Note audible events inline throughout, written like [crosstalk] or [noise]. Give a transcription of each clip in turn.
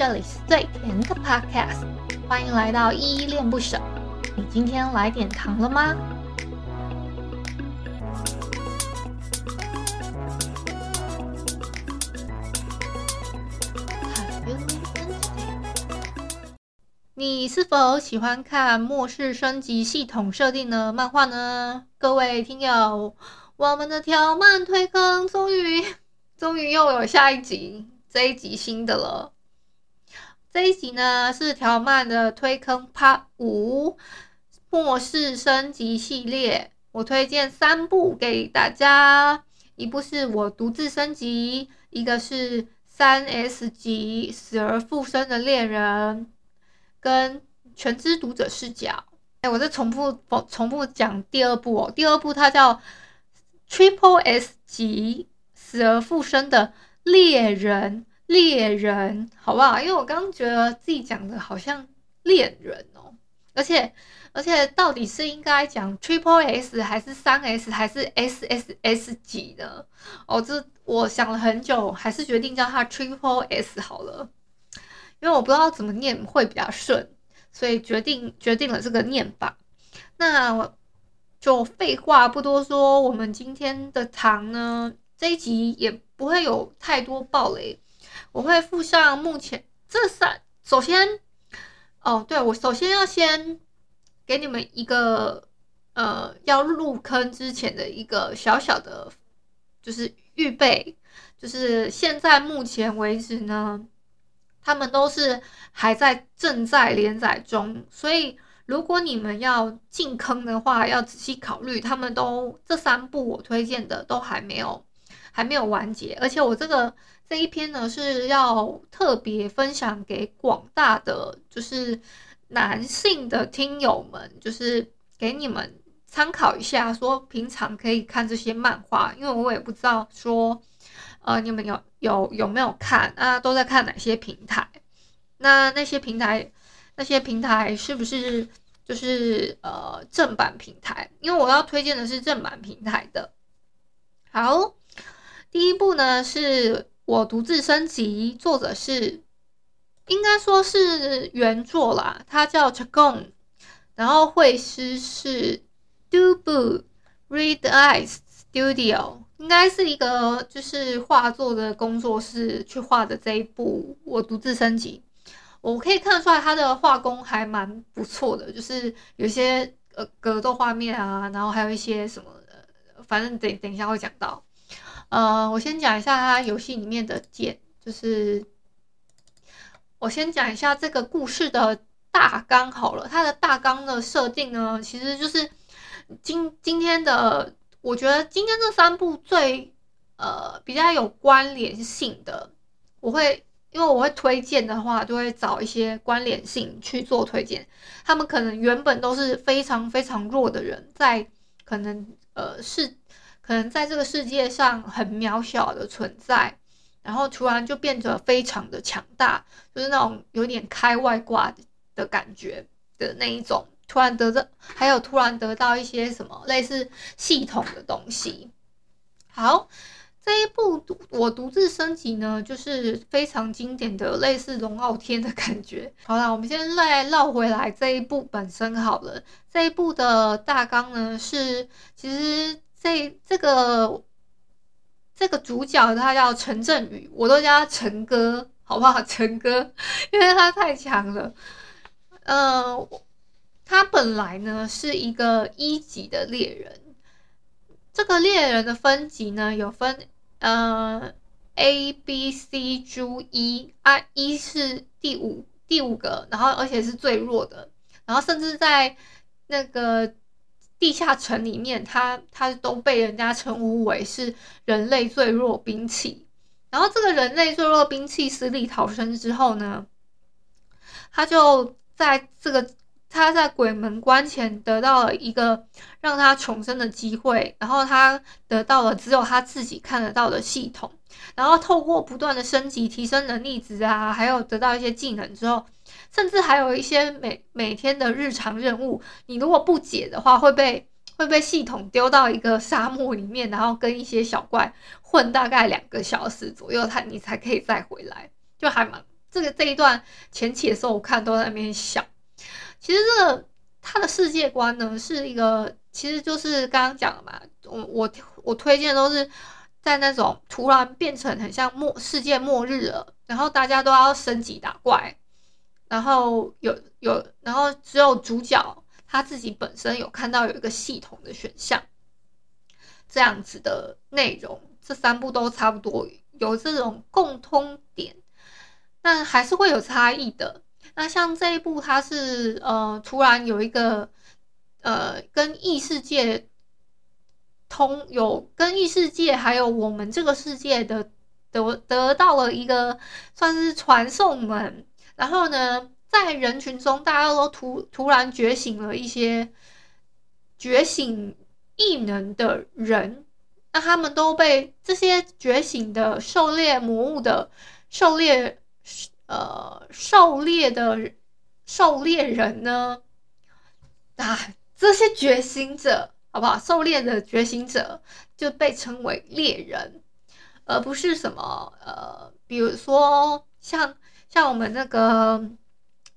这里是最甜的 Podcast，欢迎来到依依恋不舍。你今天来点糖了吗？你是否喜欢看末世升级系统设定的漫画呢？各位听友，我们的条漫推坑终于终于又有下一集，这一集新的了。这一集呢是条漫的推坑 Part 五末世升级系列，我推荐三部给大家，一部是我独自升级，一个是三 S 级死而复生的恋人，跟全知读者视角。哎，我再重复重复讲第二部哦，第二部它叫 Triple S 级死而复生的猎人。猎人，好不好？因为我刚刚觉得自己讲的好像恋人哦，而且而且到底是应该讲 Triple S 还是三 S 还是 S S S 级呢？哦，这我想了很久，还是决定叫它 Triple S 好了，因为我不知道怎么念会比较顺，所以决定决定了这个念法。那我就废话不多说，我们今天的糖呢，这一集也不会有太多暴雷。我会附上目前这三，首先，哦，对，我首先要先给你们一个，呃，要入坑之前的一个小小的，就是预备，就是现在目前为止呢，他们都是还在正在连载中，所以如果你们要进坑的话，要仔细考虑，他们都这三部我推荐的都还没有还没有完结，而且我这个。这一篇呢是要特别分享给广大的就是男性的听友们，就是给你们参考一下，说平常可以看这些漫画，因为我也不知道说，呃，你们有有有没有看啊？都在看哪些平台？那那些平台那些平台是不是就是呃正版平台？因为我要推荐的是正版平台的。好，第一部呢是。我独自升级，作者是应该说是原作啦，他叫 Chagon，然后绘师是 Dubu Red Eyes Studio，应该是一个就是画作的工作室去画的这一部我独自升级，我可以看得出来他的画工还蛮不错的，就是有些呃格斗画面啊，然后还有一些什么，反正等等一下会讲到。呃，我先讲一下它游戏里面的简，就是我先讲一下这个故事的大纲好了。它的大纲的设定呢，其实就是今今天的，我觉得今天这三部最呃比较有关联性的，我会因为我会推荐的话，就会找一些关联性去做推荐。他们可能原本都是非常非常弱的人，在可能呃是。可能在这个世界上很渺小的存在，然后突然就变得非常的强大，就是那种有点开外挂的感觉的那一种。突然得到，还有突然得到一些什么类似系统的东西。好，这一部我独自升级呢，就是非常经典的类似龙傲天的感觉。好了，我们先来绕回来这一部本身好了。这一部的大纲呢是其实。这这个这个主角他叫陈振宇，我都叫他陈哥，好不好？[laughs] 陈哥，因为他太强了。呃，他本来呢是一个一级的猎人，这个猎人的分级呢有分呃 A、B、C、D、E 啊，E 是第五第五个，然后而且是最弱的，然后甚至在那个。地下城里面，他他都被人家称呼为是人类最弱兵器。然后这个人类最弱兵器死里逃生之后呢，他就在这个他在鬼门关前得到了一个让他重生的机会，然后他得到了只有他自己看得到的系统，然后透过不断的升级提升能力值啊，还有得到一些技能之后。甚至还有一些每每天的日常任务，你如果不解的话，会被会被系统丢到一个沙漠里面，然后跟一些小怪混大概两个小时左右，他你才可以再回来，就还蛮这个这一段前期的时候，我看都在那边想，其实这个他的世界观呢，是一个，其实就是刚刚讲的嘛，我我我推荐都是在那种突然变成很像末世界末日了，然后大家都要升级打怪，然后有有，然后只有主角他自己本身有看到有一个系统的选项，这样子的内容，这三部都差不多有这种共通点。但还是会有差异的。那像这一部，它是呃，突然有一个呃，跟异世界通有跟异世界还有我们这个世界的得得到了一个算是传送门。然后呢，在人群中，大家都突突然觉醒了一些觉醒异能的人。那他们都被这些觉醒的狩猎魔物的狩猎。呃，狩猎的狩猎人呢？啊，这些觉醒者，好不好？狩猎的觉醒者就被称为猎人，而不是什么呃，比如说像像我们那个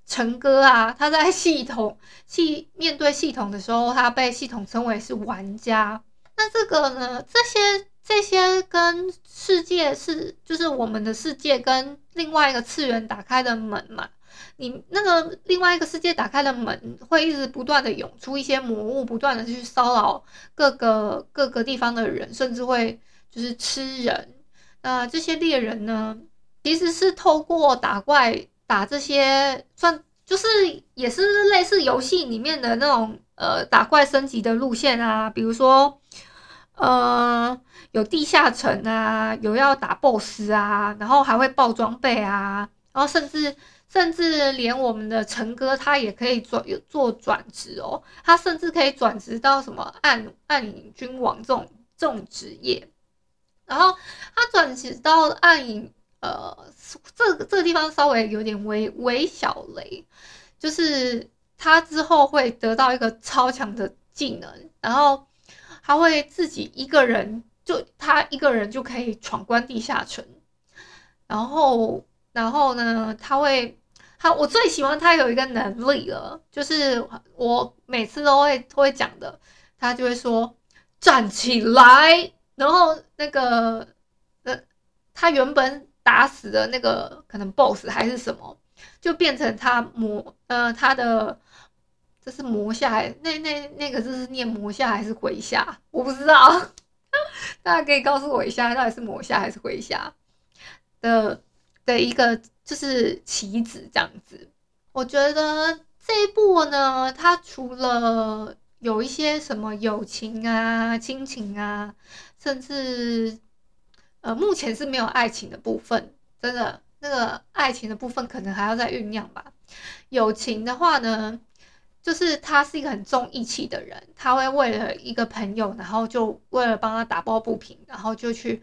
陈哥啊，他在系统系面对系统的时候，他被系统称为是玩家。那这个呢？这些。这些跟世界是，就是我们的世界跟另外一个次元打开的门嘛。你那个另外一个世界打开的门，会一直不断的涌出一些魔物，不断的去骚扰各个各个地方的人，甚至会就是吃人。那这些猎人呢，其实是透过打怪打这些，算就是也是类似游戏里面的那种呃打怪升级的路线啊，比如说。呃，有地下城啊，有要打 BOSS 啊，然后还会爆装备啊，然后甚至甚至连我们的陈哥他也可以转有做转职哦，他甚至可以转职到什么暗暗影君王这种这种职业，然后他转职到暗影，呃，这这个地方稍微有点微微小雷，就是他之后会得到一个超强的技能，然后。他会自己一个人，就他一个人就可以闯关地下城，然后，然后呢，他会，他我最喜欢他有一个能力了，就是我每次都会都会讲的，他就会说站起来，然后那个，呃，他原本打死的那个可能 BOSS 还是什么，就变成他魔，呃，他的。这是魔下，那那那个字是念魔下还是回下？我不知道，[laughs] 大家可以告诉我一下，到底是魔下还是回下的的一个就是棋子这样子。我觉得这一部呢，它除了有一些什么友情啊、亲情啊，甚至呃目前是没有爱情的部分，真的那个爱情的部分可能还要再酝酿吧。友情的话呢？就是他是一个很重义气的人，他会为了一个朋友，然后就为了帮他打抱不平，然后就去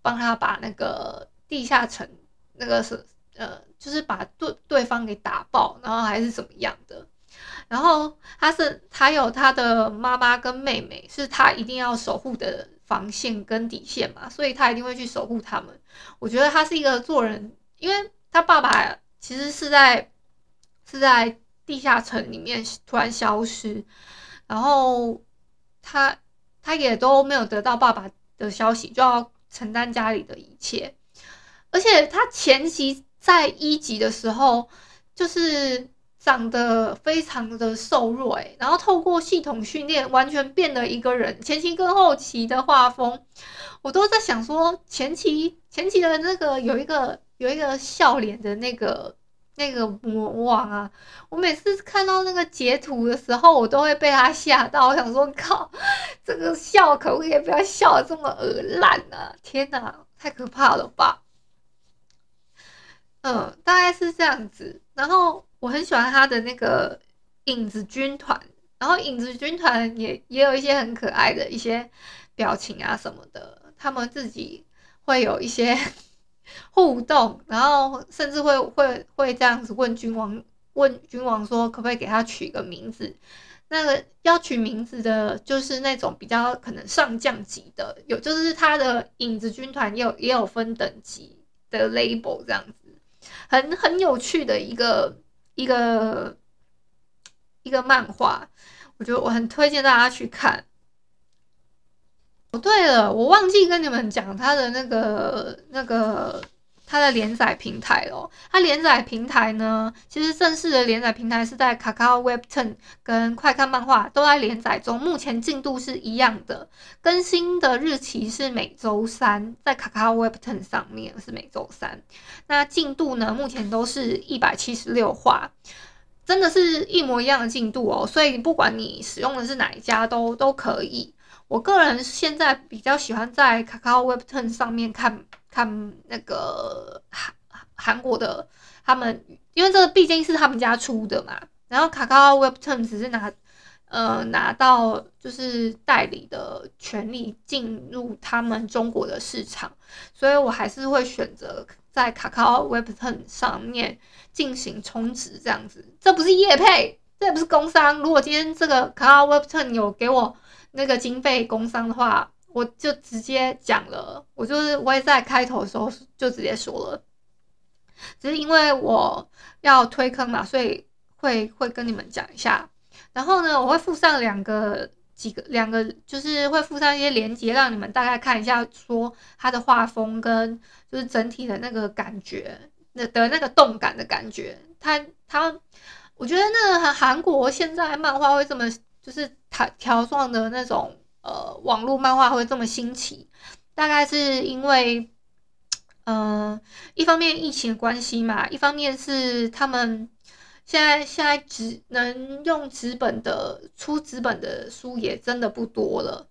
帮他把那个地下城那个是呃，就是把对对方给打爆，然后还是怎么样的。然后他是他有他的妈妈跟妹妹，是他一定要守护的人防线跟底线嘛，所以他一定会去守护他们。我觉得他是一个做人，因为他爸爸其实是在是在。地下城里面突然消失，然后他他也都没有得到爸爸的消息，就要承担家里的一切。而且他前期在一级的时候，就是长得非常的瘦弱，欸，然后透过系统训练，完全变了一个人。前期跟后期的画风，我都在想说，前期前期的那个有一个有一个笑脸的那个。那个魔王啊，我每次看到那个截图的时候，我都会被他吓到。我想说，靠，这个笑可不可以不要笑得这么恶烂啊？天哪，太可怕了吧！嗯，大概是这样子。然后我很喜欢他的那个影子军团，然后影子军团也也有一些很可爱的一些表情啊什么的，他们自己会有一些。[laughs] 互动，然后甚至会会会这样子问君王，问君王说可不可以给他取一个名字？那个要取名字的，就是那种比较可能上将级的，有就是他的影子军团也有也有分等级的 label 这样子。很很有趣的一个一个一个漫画，我觉得我很推荐大家去看。哦，对了，我忘记跟你们讲他的那个那个。的连载平台哦，它连载平台呢，其实正式的连载平台是在 Kakao Webtoon 跟快看漫画都在连载中，目前进度是一样的，更新的日期是每周三，在 Kakao Webtoon 上面是每周三，那进度呢，目前都是一百七十六话，真的是一模一样的进度哦，所以不管你使用的是哪一家都都可以。我个人现在比较喜欢在 Kakao Webtoon 上面看。看那个韩韩国的他们，因为这个毕竟是他们家出的嘛，然后卡卡 Webtoon 只是拿呃拿到就是代理的权利进入他们中国的市场，所以我还是会选择在卡卡 Webton 上面进行充值这样子。这不是业配，这也不是工商。如果今天这个卡卡 Webtoon 有给我那个经费工商的话。我就直接讲了，我就是我也在开头的时候就直接说了，只是因为我要推坑嘛，所以会会跟你们讲一下。然后呢，我会附上两个几个两个，就是会附上一些连接，让你们大概看一下，说它的画风跟就是整体的那个感觉，那的那个动感的感觉。它它，我觉得那个韩国现在漫画会这么就是条状的那种。呃，网络漫画会这么兴起，大概是因为，嗯、呃，一方面疫情关系嘛，一方面是他们现在现在只能用纸本的出纸本的书也真的不多了，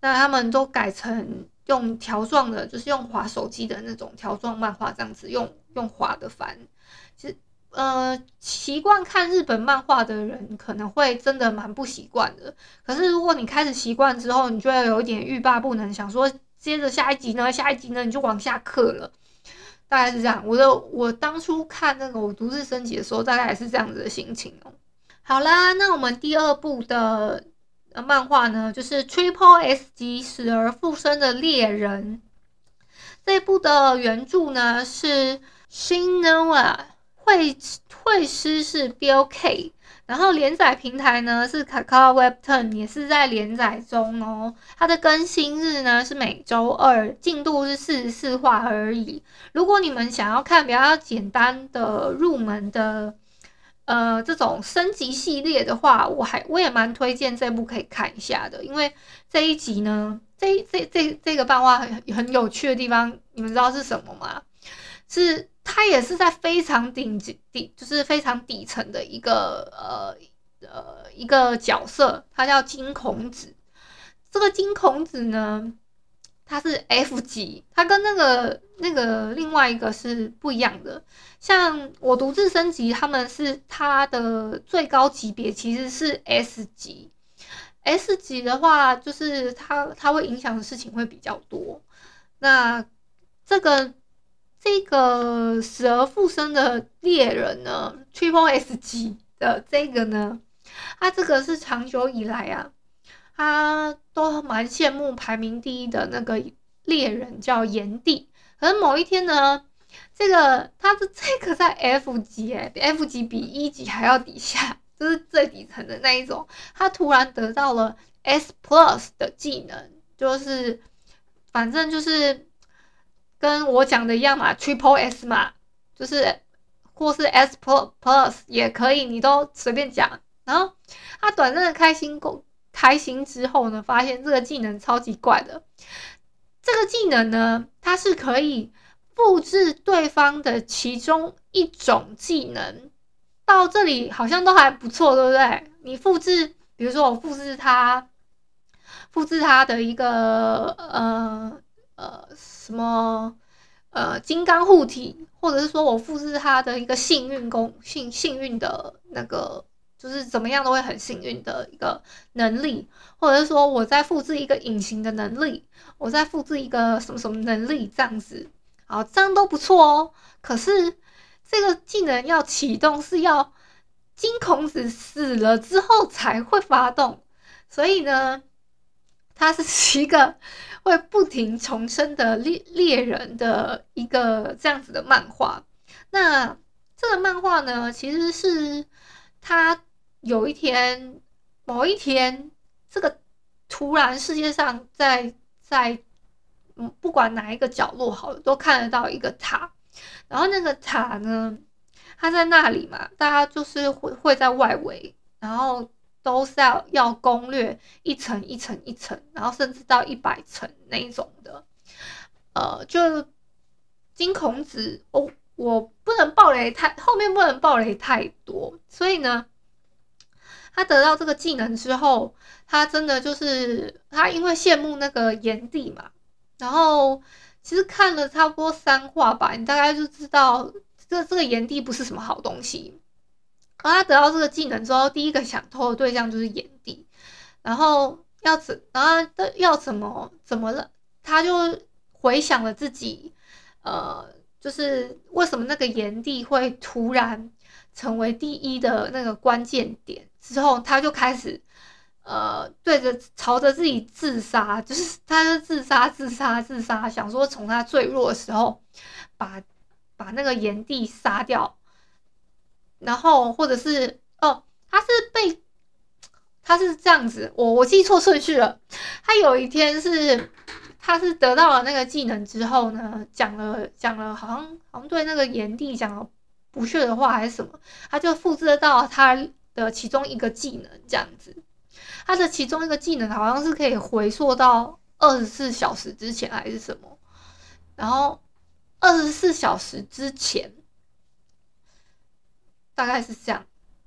那他们都改成用条状的，就是用滑手机的那种条状漫画这样子，用用滑的翻，其实。呃，习惯看日本漫画的人可能会真的蛮不习惯的。可是如果你开始习惯之后，你就会有一点欲罢不能，想说接着下一集呢，下一集呢，你就往下刻了。大概是这样。我的我当初看那个我独自升级的时候，大概也是这样子的心情哦。好啦，那我们第二部的漫画呢，就是 Triple S 级死而复生的猎人。这部的原著呢是 Shin 会会。师是 BLK，然后连载平台呢是 Kakao Webtoon，也是在连载中哦。它的更新日呢是每周二，进度是四十四话而已。如果你们想要看比较简单的入门的，呃，这种升级系列的话，我还我也蛮推荐这部可以看一下的，因为这一集呢，这这这这个漫画很很有趣的地方，你们知道是什么吗？是。他也是在非常顶级底，就是非常底层的一个呃呃一个角色，他叫金孔子。这个金孔子呢，他是 F 级，他跟那个那个另外一个是不一样的。像我独自升级，他们是他的最高级别其实是 S 级。S 级的话，就是他他会影响的事情会比较多。那这个。这个死而复生的猎人呢，Triple S 级的这个呢，他这个是长久以来啊，他都蛮羡慕排名第一的那个猎人叫炎帝。可是某一天呢，这个他的这个在 F 级诶，F 级比一级还要底下，就是最底层的那一种。他突然得到了 S Plus 的技能，就是反正就是。跟我讲的一样嘛，Triple S 嘛，就是或是 S Plus 也可以，你都随便讲。然后他短暂的开心过开心之后呢，发现这个技能超级怪的。这个技能呢，它是可以复制对方的其中一种技能。到这里好像都还不错，对不对？你复制，比如说我复制它，复制它的一个呃。呃，什么呃，金刚护体，或者是说我复制他的一个幸运功幸幸运的那个，就是怎么样都会很幸运的一个能力，或者是说我再复制一个隐形的能力，我再复制一个什么什么能力这样子，好，这样都不错哦。可是这个技能要启动是要金孔子死了之后才会发动，所以呢，它是 [laughs] 一个。会不停重生的猎猎人的一个这样子的漫画，那这个漫画呢，其实是他有一天，某一天，这个突然世界上在在，不管哪一个角落好，都看得到一个塔，然后那个塔呢，它在那里嘛，大家就是会会在外围，然后都是要要攻略一层一层一层，然后甚至到一百层那一种的，呃，就金孔子哦。我不能爆雷太，后面不能爆雷太多，所以呢，他得到这个技能之后，他真的就是他因为羡慕那个炎帝嘛，然后其实看了差不多三话吧，你大概就知道这这个炎帝不是什么好东西。然后他得到这个技能之后，第一个想偷的对象就是炎帝，然后要怎，然后要怎么怎么了，他就回想了自己，呃。就是为什么那个炎帝会突然成为第一的那个关键点之后，他就开始呃对着朝着自己自杀，就是 [laughs] 他就自杀自杀自杀，想说从他最弱的时候把把那个炎帝杀掉，然后或者是哦他是被他是这样子，我我记错顺序了，他有一天是。他是得到了那个技能之后呢，讲了讲了，好像好像对那个炎帝讲了不屑的话还是什么，他就复制到他的其中一个技能这样子。他的其中一个技能好像是可以回溯到二十四小时之前还是什么，然后二十四小时之前大概是这样，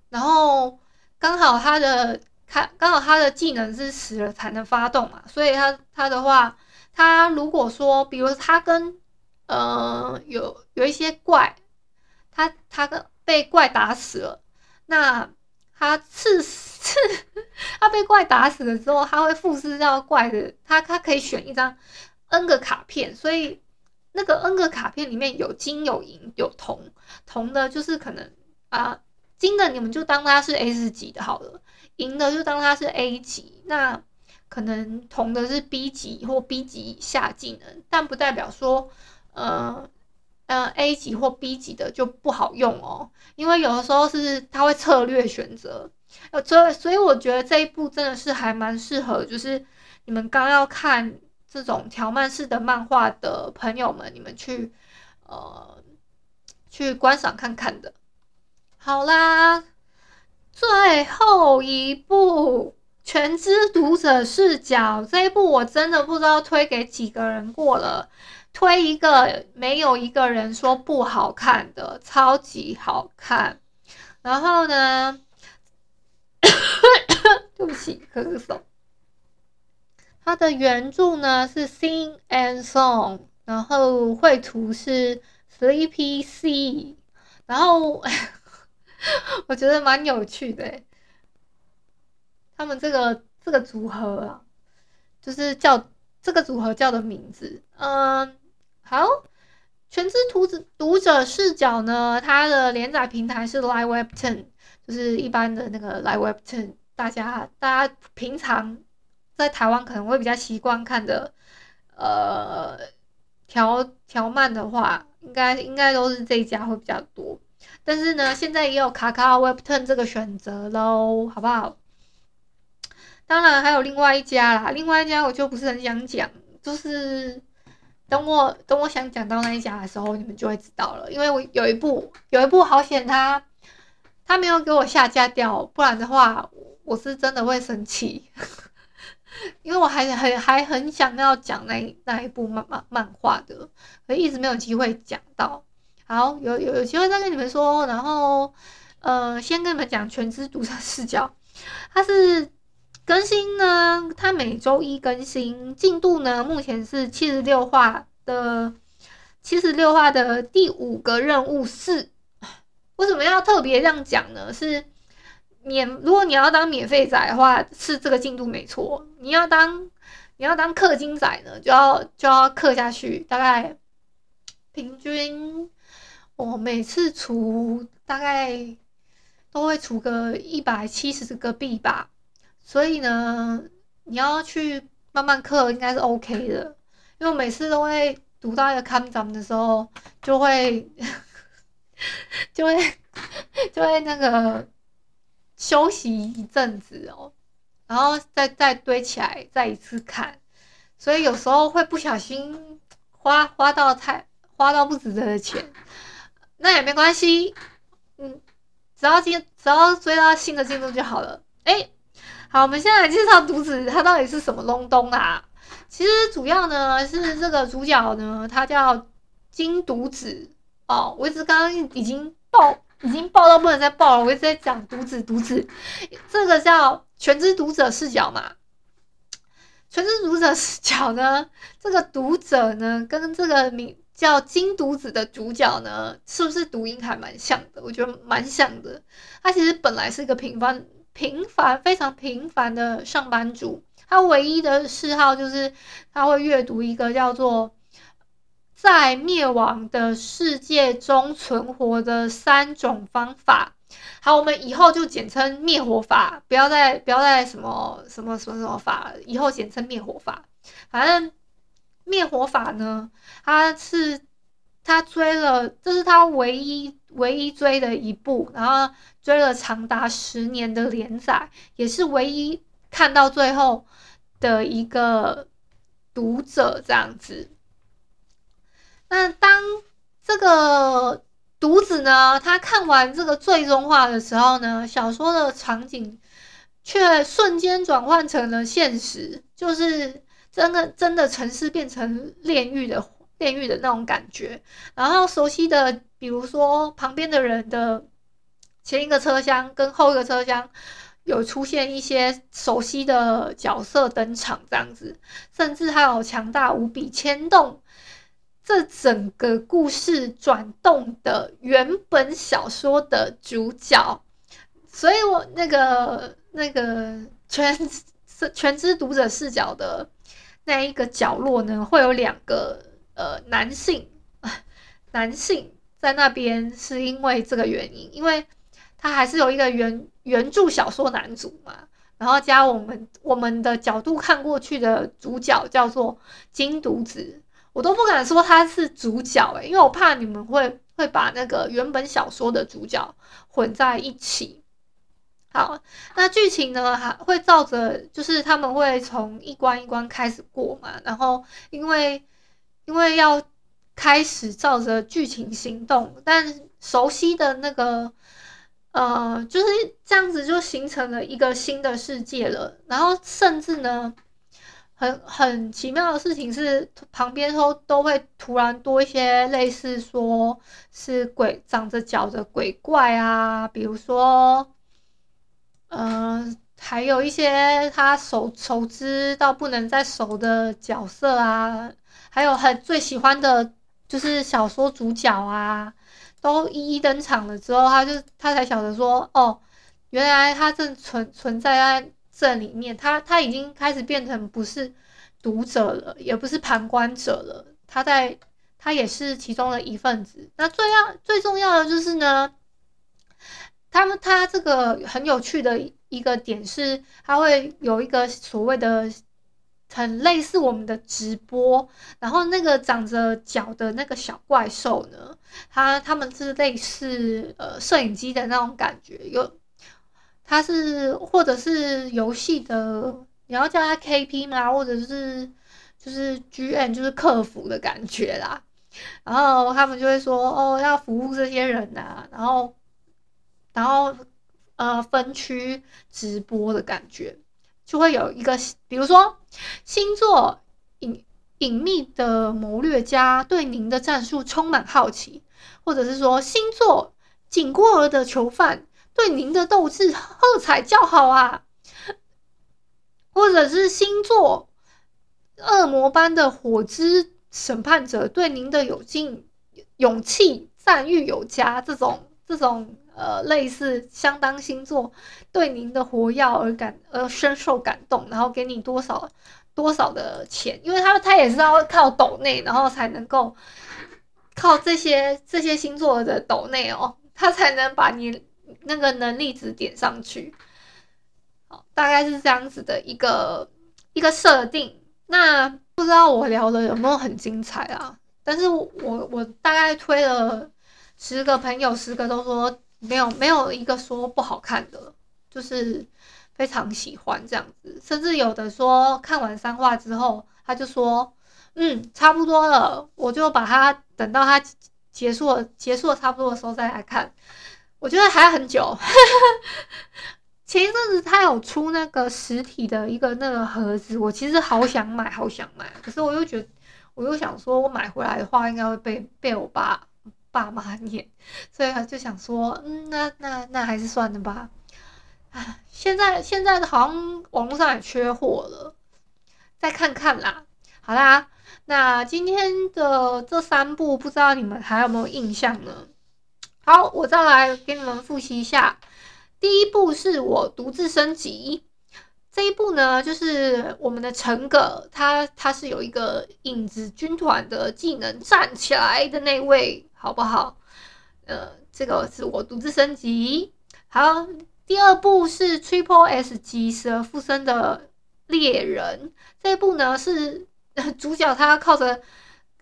然后刚好他的他刚好他的技能是死了才能发动嘛，所以他他的话。他如果说，比如他跟呃有有一些怪，他他跟被怪打死了，那他刺刺 [laughs] 他被怪打死了之后，他会复制到怪的，他他可以选一张 N 个卡片，所以那个 N 个卡片里面有金有银有铜，铜的就是可能啊金的你们就当它是 S 级的好了，银的就当它是 A 级，那。可能同的是 B 级或 B 级以下技能，但不代表说，呃，呃 A 级或 B 级的就不好用哦，因为有的时候是它会策略选择，呃，所以所以我觉得这一部真的是还蛮适合，就是你们刚要看这种条漫式的漫画的朋友们，你们去呃去观赏看看的。好啦，最后一部。全知读者视角这一部我真的不知道推给几个人过了，推一个没有一个人说不好看的，超级好看。然后呢，[coughs] 对不起，咳嗽。它的原著呢是 Sing and Song，然后绘图是 Sleepy Sea，然后 [laughs] 我觉得蛮有趣的。他们这个这个组合啊，就是叫这个组合叫的名字，嗯，好，全知读者读者视角呢，它的连载平台是 Live Webten，就是一般的那个 Live Webten，大家大家平常在台湾可能会比较习惯看的，呃，条条漫的话，应该应该都是这一家会比较多，但是呢，现在也有卡卡 Webtoon 这个选择喽，好不好？当然还有另外一家啦，另外一家我就不是很想讲，就是等我等我想讲到那一家的时候，你们就会知道了。因为我有一部有一部好险，他他没有给我下架掉，不然的话我是真的会生气，[laughs] 因为我还很还很想要讲那那一部漫漫漫画的，可一直没有机会讲到。好，有有有机会再跟你们说，然后呃，先跟你们讲全知读者视角，它是。更新呢，它每周一更新，进度呢目前是七十六话的七十六话的第五个任务四。为什么要特别这样讲呢？是免，如果你要当免费仔的话，是这个进度没错。你要当你要当氪金仔呢，就要就要氪下去，大概平均我每次除大概都会除个一百七十个币吧。所以呢，你要去慢慢氪，应该是 OK 的。因为我每次都会读到一个看涨的时候，就会就会就会那个休息一阵子哦，然后再再堆起来再一次看，所以有时候会不小心花花到太花到不值得的钱，那也没关系，嗯，只要进只要追到新的进度就好了。哎，好，我们现在来介绍独子，他到底是什么东东啊？其实主要呢是这个主角呢，他叫金独子哦。我一直刚刚已经爆，已经爆到不能再爆了。我一直在讲独子，独子，这个叫全知读者视角嘛。全知读者视角呢，这个读者呢，跟这个名叫金独子的主角呢，是不是读音还蛮像的？我觉得蛮像的。他其实本来是一个平凡、平凡、非常平凡的上班族。他唯一的嗜好就是他会阅读一个叫做《在灭亡的世界中存活的三种方法》。好，我们以后就简称灭火法，不要再不要再什么什么什么什么法，以后简称灭火法。反正灭火法呢，他是他追了，这是他唯一唯一追的一部，然后追了长达十年的连载，也是唯一看到最后。的一个读者这样子，那当这个读子呢，他看完这个最终话的时候呢，小说的场景却瞬间转换成了现实，就是真的真的城市变成炼狱的炼狱的那种感觉，然后熟悉的，比如说旁边的人的前一个车厢跟后一个车厢。有出现一些熟悉的角色登场，这样子，甚至还有强大无比牵动这整个故事转动的原本小说的主角，所以我那个那个全 [laughs] 全知读者视角的那一个角落呢，会有两个呃男性 [laughs] 男性在那边，是因为这个原因，因为他还是有一个原。原著小说男主嘛，然后加我们我们的角度看过去的主角叫做金独子，我都不敢说他是主角诶，因为我怕你们会会把那个原本小说的主角混在一起。好，那剧情呢还会照着，就是他们会从一关一关开始过嘛，然后因为因为要开始照着剧情行动，但熟悉的那个。呃，就是这样子，就形成了一个新的世界了。然后，甚至呢，很很奇妙的事情是，旁边都都会突然多一些类似说是鬼长着脚的鬼怪啊，比如说，嗯、呃，还有一些他熟熟知到不能再熟的角色啊，还有很最喜欢的就是小说主角啊。都一一登场了之后，他就他才晓得说，哦，原来他正存存在在这里面，他他已经开始变成不是读者了，也不是旁观者了，他在他也是其中的一份子。那最要最重要的就是呢，他们他这个很有趣的一个点是，他会有一个所谓的。很类似我们的直播，然后那个长着脚的那个小怪兽呢，他他们是类似呃摄影机的那种感觉，有他是或者是游戏的，你要叫他 KP 吗？或者是就是 GM 就是客服的感觉啦，然后他们就会说哦要服务这些人呐、然后然后呃分区直播的感觉。就会有一个，比如说星座隐隐秘的谋略家对您的战术充满好奇，或者是说星座紧过儿的囚犯对您的斗志喝彩叫好啊，或者是星座恶魔般的火之审判者对您的有劲勇气赞誉有加，这种这种。呃，类似相当星座对您的活跃而感而深受感动，然后给你多少多少的钱，因为他他也是要靠抖内，然后才能够靠这些这些星座的抖内哦，他才能把你那个能力值点上去。好，大概是这样子的一个一个设定。那不知道我聊的有没有很精彩啊？但是我我大概推了。十个朋友十个都说没有没有一个说不好看的，就是非常喜欢这样子，甚至有的说看完三话之后，他就说嗯差不多了，我就把它等到它结束结束了差不多的时候再来看，我觉得还要很久。[laughs] 前一阵子他有出那个实体的一个那个盒子，我其实好想买，好想买，可是我又觉得，我又想说，我买回来的话应该会被被我爸爸妈念，所以他就想说，嗯，那那那还是算了吧。唉，现在现在好像网络上也缺货了，再看看啦。好啦，那今天的这三部，不知道你们还有没有印象呢？好，我再来给你们复习一下。第一部是我独自升级，这一部呢，就是我们的成葛，他他是有一个影子军团的技能站起来的那位，好不好？呃，这个是我独自升级。好，第二部是 Triple S 级死而复生的猎人，这一部呢是主角他靠着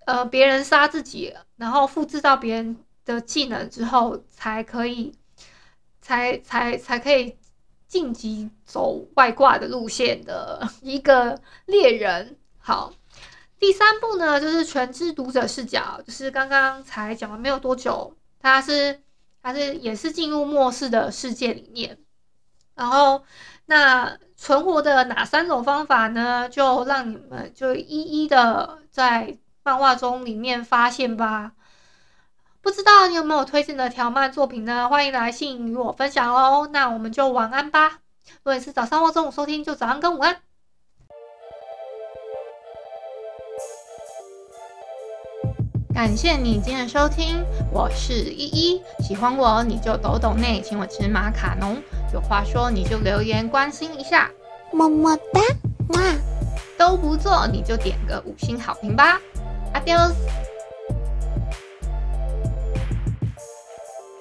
呃别人杀自己，然后复制到别人的技能之后才可以。才才才可以晋级走外挂的路线的一个猎人。好，第三部呢，就是全知读者视角，就是刚刚才讲完没有多久，它是它是也是进入末世的世界里面。然后那存活的哪三种方法呢？就让你们就一一的在漫画中里面发现吧。不知道你有没有推荐的条漫作品呢？欢迎来信与我分享哦。那我们就晚安吧。如果你是早上或中午收听，就早安跟午安。感谢你今天的收听，我是依依。喜欢我你就抖抖内，请我吃马卡龙。有话说你就留言关心一下，么么哒，哇！都不做你就点个五星好评吧。Adios。